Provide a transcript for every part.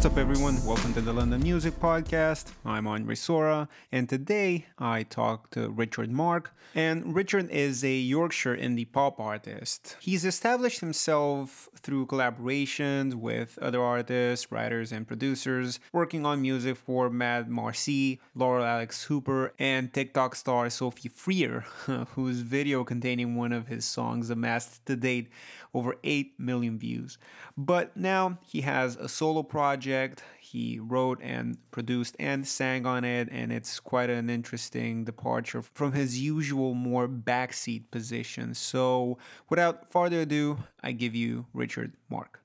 What's up, everyone? Welcome to the London Music Podcast. I'm Andre Sora, and today I talk to Richard Marc. And Richard is a Yorkshire indie pop artist. He's established himself through collaborations with other artists, writers, and producers, working on music for Mad Marcy, Lauren Alex Hooper, and TikTok star Sophie Freer, whose video containing one of his songs amassed to date over 8 million views. But now he has a solo project. He wrote and produced and sang on it, and it's quite an interesting departure from his usual more backseat position. So, without further ado, I give you Richard Marc.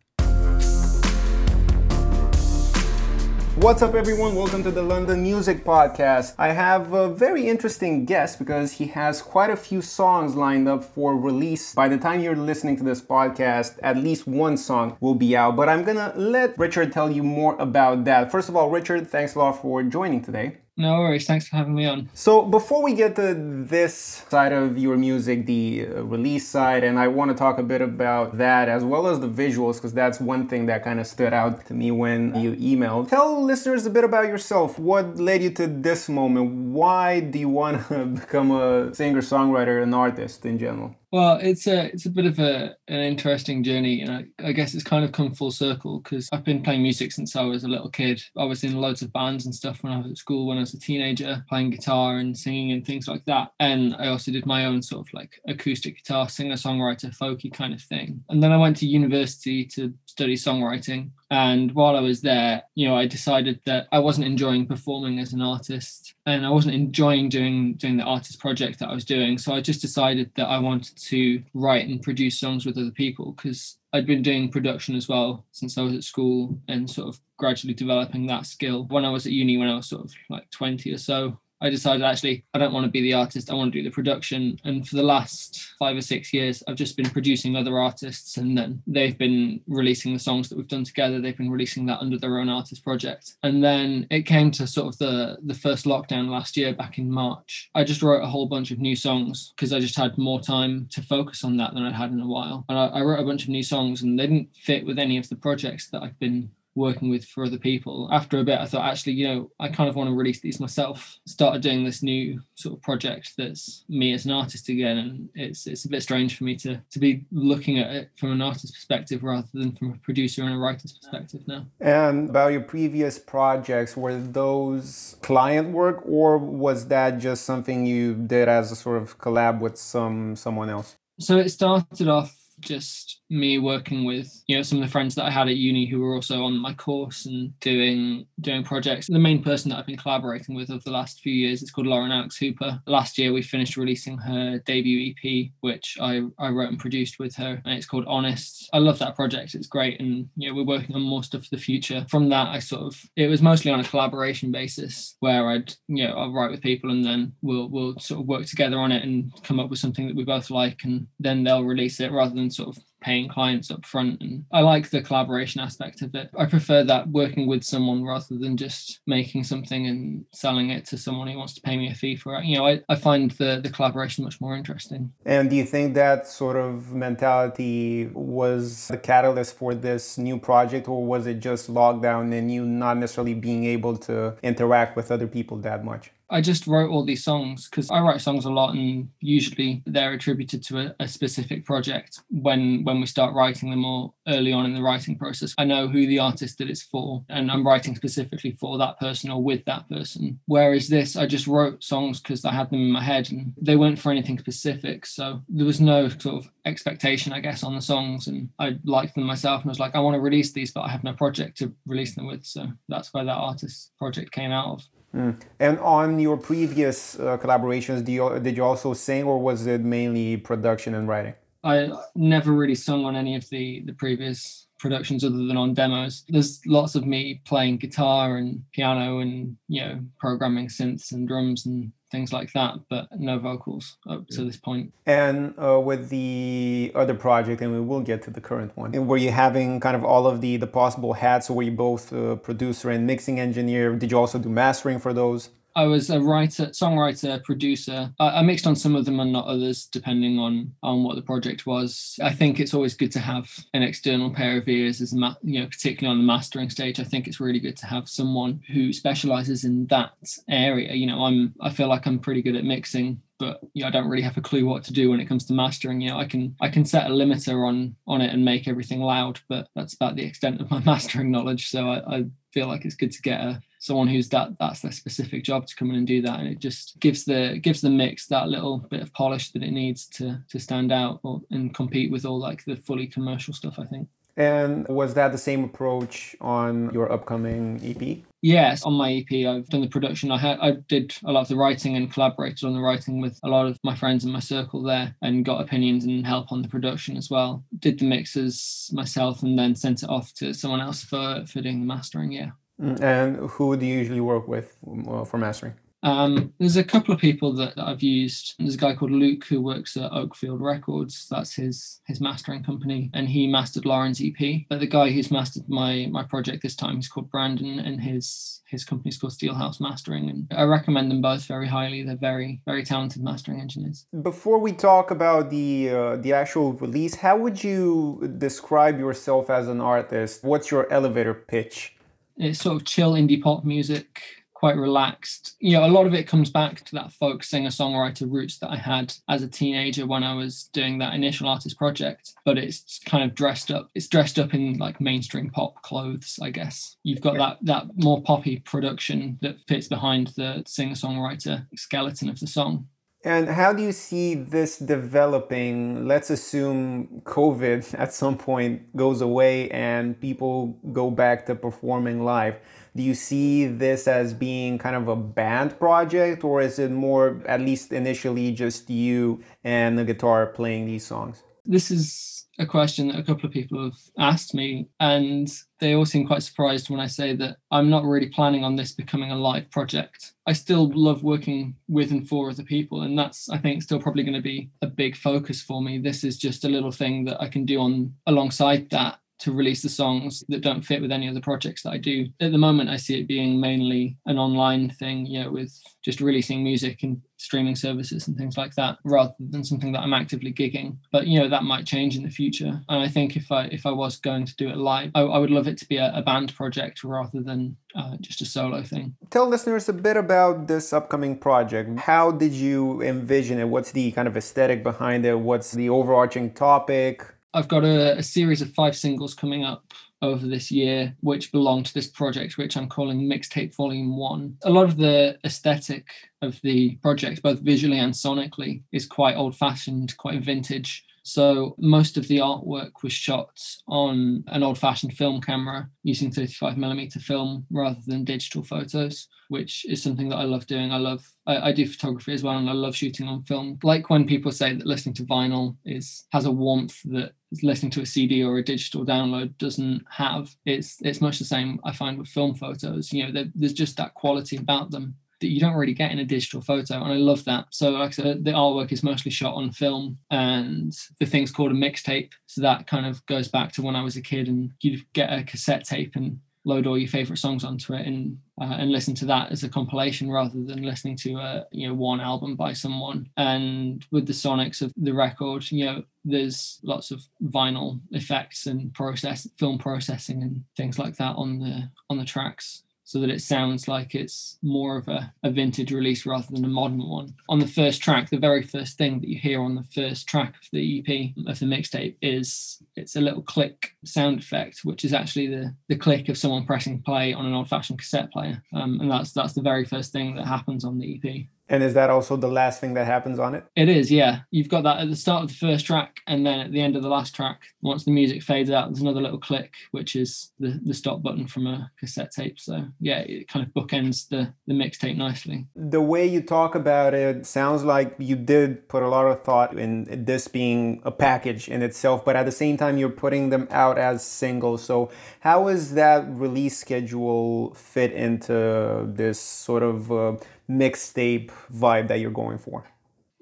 What's up, everyone? Welcome to the London Music Podcast. I have a very interesting guest because he has quite a few songs lined up for release. By the time you're listening to this podcast, at least one song will be out. But I'm gonna let Richard tell you more about that. First of all, Richard, thanks a lot for joining today. No worries. Thanks for having me on. So, before we get to this side of your music, the uh, release side, and I want to talk a bit about that as well as the visuals, because that's one thing that kind of stood out to me when you emailed. Tell listeners a bit about yourself. What led you to this moment? Why do you want to become a singer, songwriter, an artist in general? Well, it's a it's a bit of a an interesting journey, and I, I guess it's kind of come full circle because I've been playing music since I was a little kid. I was in loads of bands and stuff when I was at school when I was a teenager, playing guitar and singing and things like that. And I also did my own sort of like acoustic guitar singer songwriter folky kind of thing. And then I went to university to study songwriting. And while I was there, you know, I decided that I wasn't enjoying performing as an artist and I wasn't enjoying doing doing the artist project that I was doing. So I just decided that I wanted to write and produce songs with other people because I'd been doing production as well since I was at school and sort of gradually developing that skill. When I was at uni, when I was sort of like 20 or so, I decided actually I don't want to be the artist, I want to do the production. And for the last five or six years, I've just been producing other artists and then they've been releasing the songs that we've done together. They've been releasing that under their own artist project. And then it came to sort of the the first lockdown last year back in March. I just wrote a whole bunch of new songs because I just had more time to focus on that than I'd had in a while. And I, I wrote a bunch of new songs and they didn't fit with any of the projects that I've been working with for other people. After a bit, I thought, actually, you know, I kind of want to release these myself. Started doing this new sort of project that's me as an artist again, and it's it's a bit strange for me to to be looking at it from an artist perspective rather than from a producer and a writer's perspective now. And about your previous projects, were those client work, or was that just something you did as a sort of collab with some someone else? So it started off just me working with you know some of the friends that I had at uni who were also on my course and doing doing projects. The main person that I've been collaborating with over the last few years is called Lauren Alex Hooper. Last year we finished releasing her debut EP, which I, I wrote and produced with her, and it's called Honest. I love that project. It's great, and you know we're working on more stuff for the future. From that, I sort of it was mostly on a collaboration basis where I'd you know I'll write with people and then we'll we'll sort of work together on it and come up with something that we both like, and then they'll release it rather than sort of paying clients up front and i like the collaboration aspect of it. I prefer that working with someone rather than just making something and selling it to someone who wants to pay me a fee for it. You know i, I find the the collaboration much more interesting. And do you think that sort of mentality was the catalyst for this new project or was it just lockdown and you not necessarily being able to interact with other people that much I just wrote all these songs because I write songs a lot, and usually they're attributed to a, a, specific project. When when we start writing them, or early on in the writing process, I know who the artist that it's for, and I'm writing specifically for that person or with that person. Whereas this, I just wrote songs because I had them in my head, and they weren't for anything specific. So there was no sort of expectation, I guess, on the songs, and I liked them myself, and I was like, I want to release these, but I have no project to release them with. So that's where that artist project came out of. Mm. And on your previous uh, collaborations, you, did you also sing, or was it mainly production and writing? I never really sung on any of the the previous productions other than on demos. There's lots of me playing guitar and piano and you know programming synths and drums and things like that, but no vocals up to this point. And uh, with the other project, and we will get to the current one, were you having kind of all of the the possible hats, or were you both producer and mixing engineer? Did you also do mastering for those? I was a writer, songwriter, producer. I, I, mixed on some of them and not others, depending on on what the project was. I think it's always good to have an external pair of ears, as ma- you know, particularly on the mastering stage. I think it's really good to have someone who specializes in that area. You know, I'm I feel like I'm pretty good at mixing but know, I don't really have a clue what to do when it comes to mastering. You know, I can I can set a limiter on on it and make everything loud, but that's about the extent of my mastering knowledge. So I, I feel like it's good to get a someone who's that that's their specific job to come in and do that, and it just gives the gives the mix that little bit of polish that it needs to to stand out or, and compete with all like the fully commercial stuff. I think. And was that the same approach on your upcoming EP? Yes, on my EP, I've done the production. I had I did a lot of the writing and collaborated on the writing with a lot of my friends in my circle there, and got opinions and help on the production as well. Did the mixes myself, and then sent it off to someone else for for doing the mastering. Yeah. Mm, and who do you usually work with uh, for mastering? Um, there's a couple of people that, I've used. There's a guy called Luke who works at Oakfield Records. That's his his mastering company, and he mastered Lauren's EP. But the guy who's mastered my my project this time is called Brandon, and his his company's called Steelhouse Mastering. And I recommend them both very highly. They're very very talented mastering engineers. Before we talk about the uh, the actual release, how would you describe yourself as an artist? What's your elevator pitch? It's sort of chill indie pop music quite relaxed. You know, a lot of it comes back to that folk singer songwriter roots that I had as a teenager when I was doing that initial artist project. But it's kind of dressed up. It's dressed up in like mainstream pop clothes, I guess. You've got that that more poppy production that fits behind the singer songwriter skeleton of the song. And how do you see this developing? Let's assume COVID at some point goes away and people go back to performing live. Do you see this as being kind of a band project, or is it more, at least initially, just you and the guitar playing these songs? This is a question that a couple of people have asked me, and they all seem quite surprised when I say that I'm not really planning on this becoming a live project. I still love working with and for other people, and that's I think still probably going to be a big focus for me. This is just a little thing that I can do on alongside that to release the songs that don't fit with any of the projects that I do. At the moment, I see it being mainly an online thing, you know, with just releasing music and streaming services and things like that, rather than something that I'm actively gigging. But you know, that might change in the future. And I think if I if I was going to do it live, I, I would love it to be a, a band project rather than uh, just a solo thing. Tell listeners a bit about this upcoming project. How did you envision it? What's the kind of aesthetic behind it? What's the overarching topic? I've got a, a, series of five singles coming up over this year, which belong to this project, which I'm calling Mixtape Volume One. A lot of the aesthetic of the project, both visually and sonically, is quite old fashioned, quite vintage. So most of the artwork was shot on an old-fashioned film camera using 35mm film rather than digital photos, which is something that I love doing. I love I, I, do photography as well, and I love shooting on film. Like when people say that listening to vinyl is has a warmth that listening to a CD or a digital download doesn't have. It's it's much the same I find with film photos. You know, there's just that quality about them that you don't really get in a digital photo. And I love that. So, like I said, the artwork is mostly shot on film and the thing's called a mixtape. So that kind of goes back to when I was a kid and you'd get a cassette tape and load all your favorite songs onto it and uh, and listen to that as a compilation rather than listening to a you know one album by someone and with the sonics of the record you know there's lots of vinyl effects and process film processing and things like that on the on the tracks so that it sounds like it's more of a, a vintage release rather than a modern one. On the first track, the very first thing that you hear on the first track of the EP of the mixtape is it's a little click sound effect, which is actually the the click of someone pressing play on an old-fashioned cassette player, um, and that's that's the very first thing that happens on the EP. And is that also the last thing that happens on it? It is, yeah. You've got that at the start of the first track, and then at the end of the last track, once the music fades out, there's another little click, which is the, the stop button from a cassette tape. So, yeah, it kind of bookends the, the mixtape nicely. The way you talk about it sounds like you did put a lot of thought in this being a package in itself, but at the same time, you're putting them out as singles. So, how is that release schedule fit into this sort of uh, mixtape vibe that you're going for?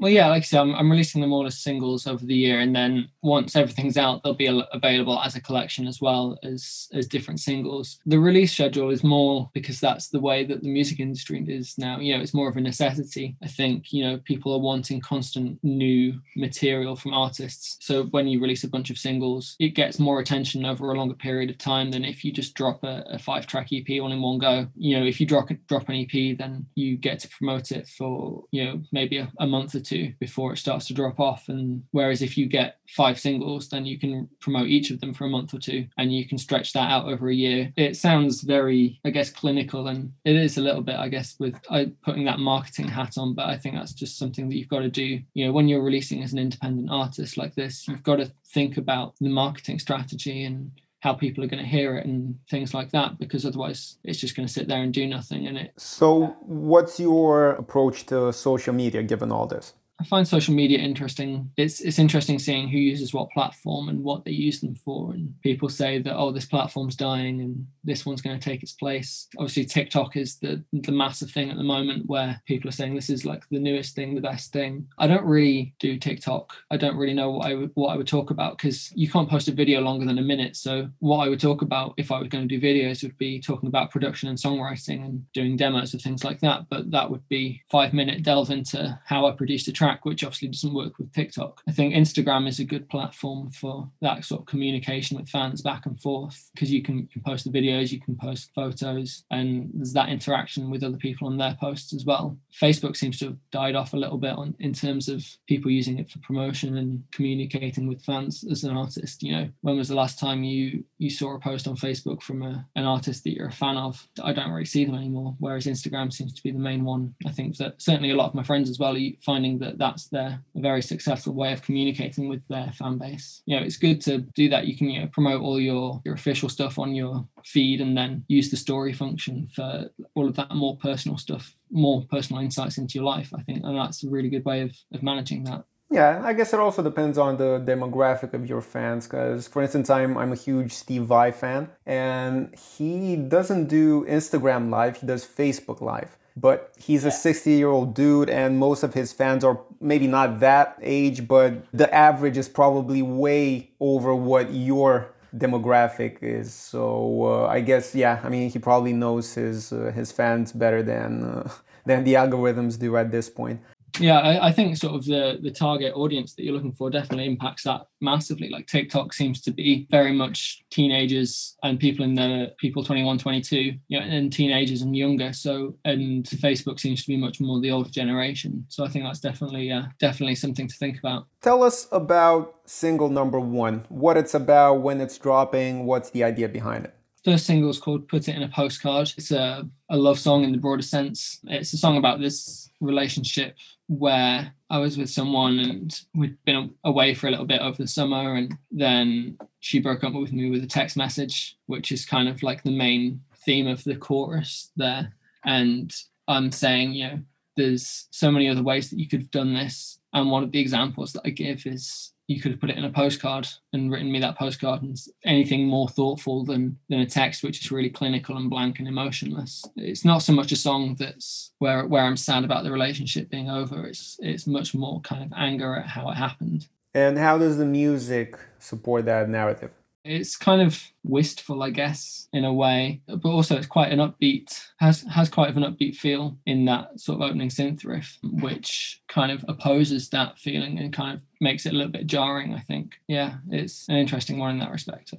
Well, yeah, like I said, I'm, I'm, releasing them all as singles over the year, and then once everything's out, they'll be available as a collection as well as as different singles. The release schedule is more because that's the way that the music industry is now. You know, it's more of a necessity. I think you know people are wanting constant new material from artists. So when you release a bunch of singles, it gets more attention over a longer period of time than if you just drop a, a five track EP all in one go. You know, if you drop drop an EP, then you get to promote it for you know maybe a, a month or two before it starts to drop off. And whereas if you get five singles, then you can promote each of them for a month or two and you can stretch that out over a year. It sounds very, I guess, clinical and it is a little bit, I guess, with uh, putting that marketing hat on, but I think that's just something that you've got to do. You know, when you're releasing as an independent artist like this, you've got to think about the marketing strategy and how people are going to hear it and things like that because otherwise it's just going to sit there and do nothing in it so what's your approach to social media given all this I find social media interesting. It's it's interesting seeing who uses what platform and what they use them for. And people say that oh, this platform's dying and this one's going to take its place. Obviously, TikTok is the the massive thing at the moment where people are saying this is like the newest thing, the best thing. I don't really do TikTok. I don't really know what I would what I would talk about because you can't post a video longer than a minute. So what I would talk about if I was going to do videos would be talking about production and songwriting and doing demos of things like that. But that would be five minute delve into how I produced a track track, which obviously doesn't work with TikTok. I think Instagram is a good platform for that sort of communication with fans back and forth because you can, you can post the videos, you can post photos, and there's that interaction with other people on their posts as well. Facebook seems to have died off a little bit on in terms of people using it for promotion and communicating with fans as an artist. You know, when was the last time you you saw a post on Facebook from a, an artist that you're a fan of? I don't really see them anymore. Whereas Instagram seems to be the main one. I think that certainly a lot of my friends as well are finding that that's their a very successful way of communicating with their fan base. You know, it's good to do that. You can you know, promote all your your official stuff on your feed and then use the story function for all of that more personal stuff, more personal insights into your life. I think, and that's a really good way of of managing that. Yeah, I guess it also depends on the demographic of your fans. Because, for instance, I'm I'm a huge Steve Vai fan, and he doesn't do Instagram Live; he does Facebook Live but he's a 60 year old dude and most of his fans are maybe not that age but the average is probably way over what your demographic is. So uh, i guess yeah i mean he probably knows his uh, his fans better than uh, than the algorithms do at this point yeah I, I, think sort of the the target audience that you're looking for definitely impacts that massively. Like tiktok seems to be very much teenagers and people in the people 21 22 you know and teenagers and younger. So and facebook seems to be much more the older generation. So i think that's definitely uh, definitely something to think about. Tell us about single number one what it's about when it's dropping what's the idea behind it first single is called Put It in a Postcard. It's a, a love song in the broader sense. It's a song about this relationship where I was with someone and we'd been away for a little bit over the summer, and then she broke up with me with a text message, which is kind of like the main theme of the chorus there. And I'm saying, you know, there's so many other ways that you could have done this. And one of the examples that I give is you could have put it in a postcard and written me that postcard and anything more thoughtful than than a text which is really clinical and blank and emotionless. It's not so much a song that's where where i'm sad about the relationship being over it's it's much more kind of anger at how it happened. And how does the music support that narrative it's kind of wistful, I guess, in a way, but also it's quite an upbeat, has has quite of an upbeat feel in that sort of opening synth riff, which kind of opposes that feeling and kind of makes it a little bit jarring. I think, yeah, it's an interesting one in that respect.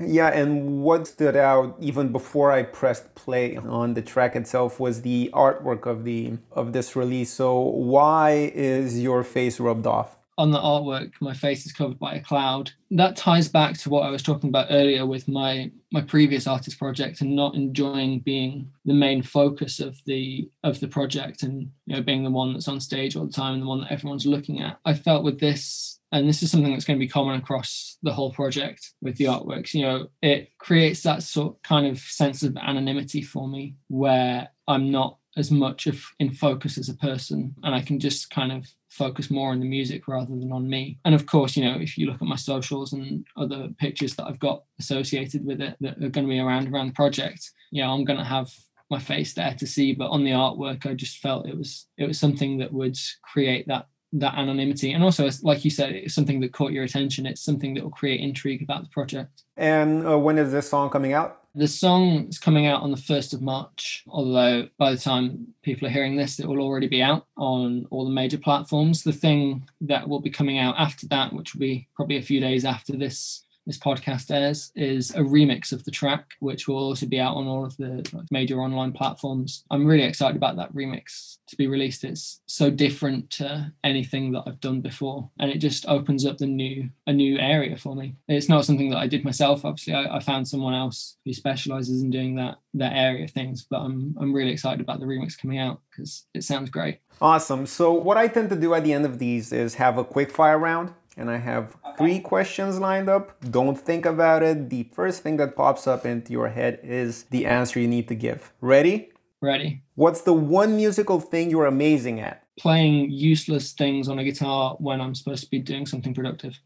Yeah, and what stood out even before I pressed play on the track itself was the artwork of the of this release. So why is your face rubbed off? On the artwork, my face is covered by a cloud. That ties back to what I was talking about earlier with my my previous artist project and not enjoying being the main focus of the of the project and you know being the one that's on stage all the time and the one that everyone's looking at. I felt with this and this is something that's going to be common across the whole project with the artworks you know it creates that sort kind of sense of anonymity for me where i'm not as much of in focus as a person and i can just kind of focus more on the music rather than on me. And of course you know if you look at my socials and other pictures that i've got associated with it that are going to be around around the project you know i'm going to have my face there to see. But on the artwork i just felt it was it was something that would create that that anonymity. And also, like you said, it's something that caught your attention. It's something that will create intrigue about the project. And uh, when is this song coming out? The song is coming out on the 1st of March, although by the time people are hearing this, it will already be out on all the major platforms. The thing that will be coming out after that, which will be probably a few days after this this podcast airs is a remix of the track, which will also be out on all of the major online platforms. I'm really excited about that remix to be released. It's so different to anything that I've done before, and it just opens up the new a new area for me. It's not something that I did myself. Obviously, I, I found someone else who specializes in doing that that area of things. But I'm I'm really excited about the remix coming out because it sounds great. Awesome. So what I tend to do at the end of these is have a quick fire round and I have three questions lined up. Don't think about it. The first thing that pops up into your head is the answer you need to give. Ready? Ready. What's the one musical thing you're amazing at? Playing useless things on a guitar when I'm supposed to be doing something productive.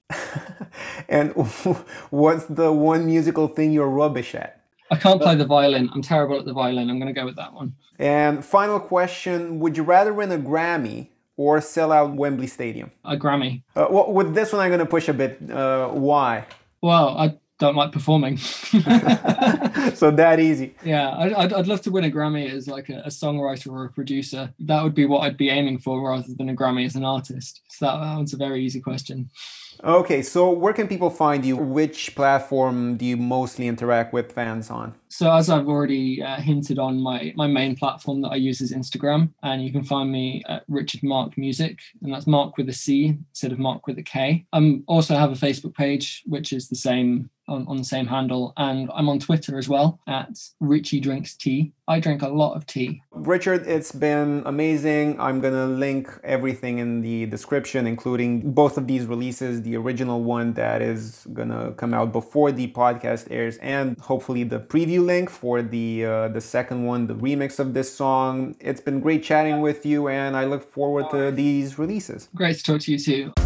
and what's the one musical thing you're rubbish at? I can't play the violin. I'm terrible at the violin. I'm going to go with that one. And final question Would you rather win a Grammy or sell out Wembley Stadium? A Grammy. Uh, well, with this one, I'm going to push a bit. Uh, why? Well, I don't like performing. so that easy. Yeah, I'd, I'd love to win a Grammy as like a, a, songwriter or a producer. That would be what I'd be aiming for rather than a Grammy as an artist. So that, that one's a very easy question. Okay, so where can people find you? Which platform do you mostly interact with fans on? So as I've already uh, hinted on, my my main platform that I use is Instagram, and you can find me at Richard Marc Music, and that's Marc with a C instead of Mark with a K. I um, also have a Facebook page, which is the same on, on the same handle. And I'm on Twitter as well at Richie Drinks Tea. I drink a lot of tea. Richard, it's been amazing. I'm going to link everything in the description, including both of these releases the original one that is going to come out before the podcast airs, and hopefully the preview link for the, uh, the second one, the remix of this song. It's been great chatting with you, and I look forward to these releases. Great to talk to you too.